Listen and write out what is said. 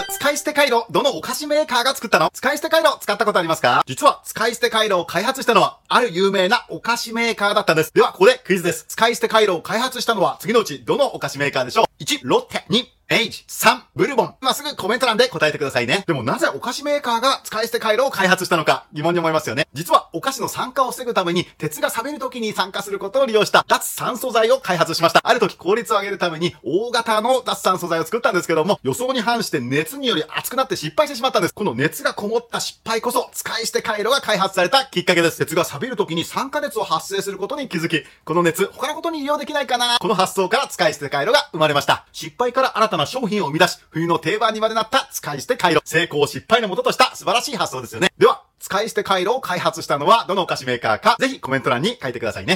ず、使い捨て回路、どのお菓子メーカーが作ったの？使い捨て回路、使ったことありますか？実は、使い捨て回路を開発したのは、ある有名なお菓子メーカーだったんです。では、ここでクイズです。使い捨て回路を開発したのは、次のうち、どのお菓子メーカーでしょう ?1、ロッテ。2、エイジ。3、ブルボン。今すぐコメント欄で答えてくださいね。でもなぜお菓子メーカーが使い捨て回路を開発したのか疑問に思いますよね。実はお菓子の酸化を防ぐために鉄が錆びる時に酸化することを利用した脱酸素剤を開発しました。ある時効率を上げるために大型の脱酸素剤を作ったんですけども予想に反して熱により熱くなって失敗してしまったんです。この熱がこもった失敗こそ使い捨て回路が開発されたきっかけです。鉄が錆びる時に酸化熱を発生することに気づき、この熱他のことに利用できないかなこの発想から使い捨て回路が生まれました。失敗から新たな商品を生み出し冬の定番にまでなった使い捨て回路。成功失敗のもととした素晴らしい発想ですよね。では、使い捨て回路を開発したのはどのお菓子メーカーか、ぜひコメント欄に書いてくださいね。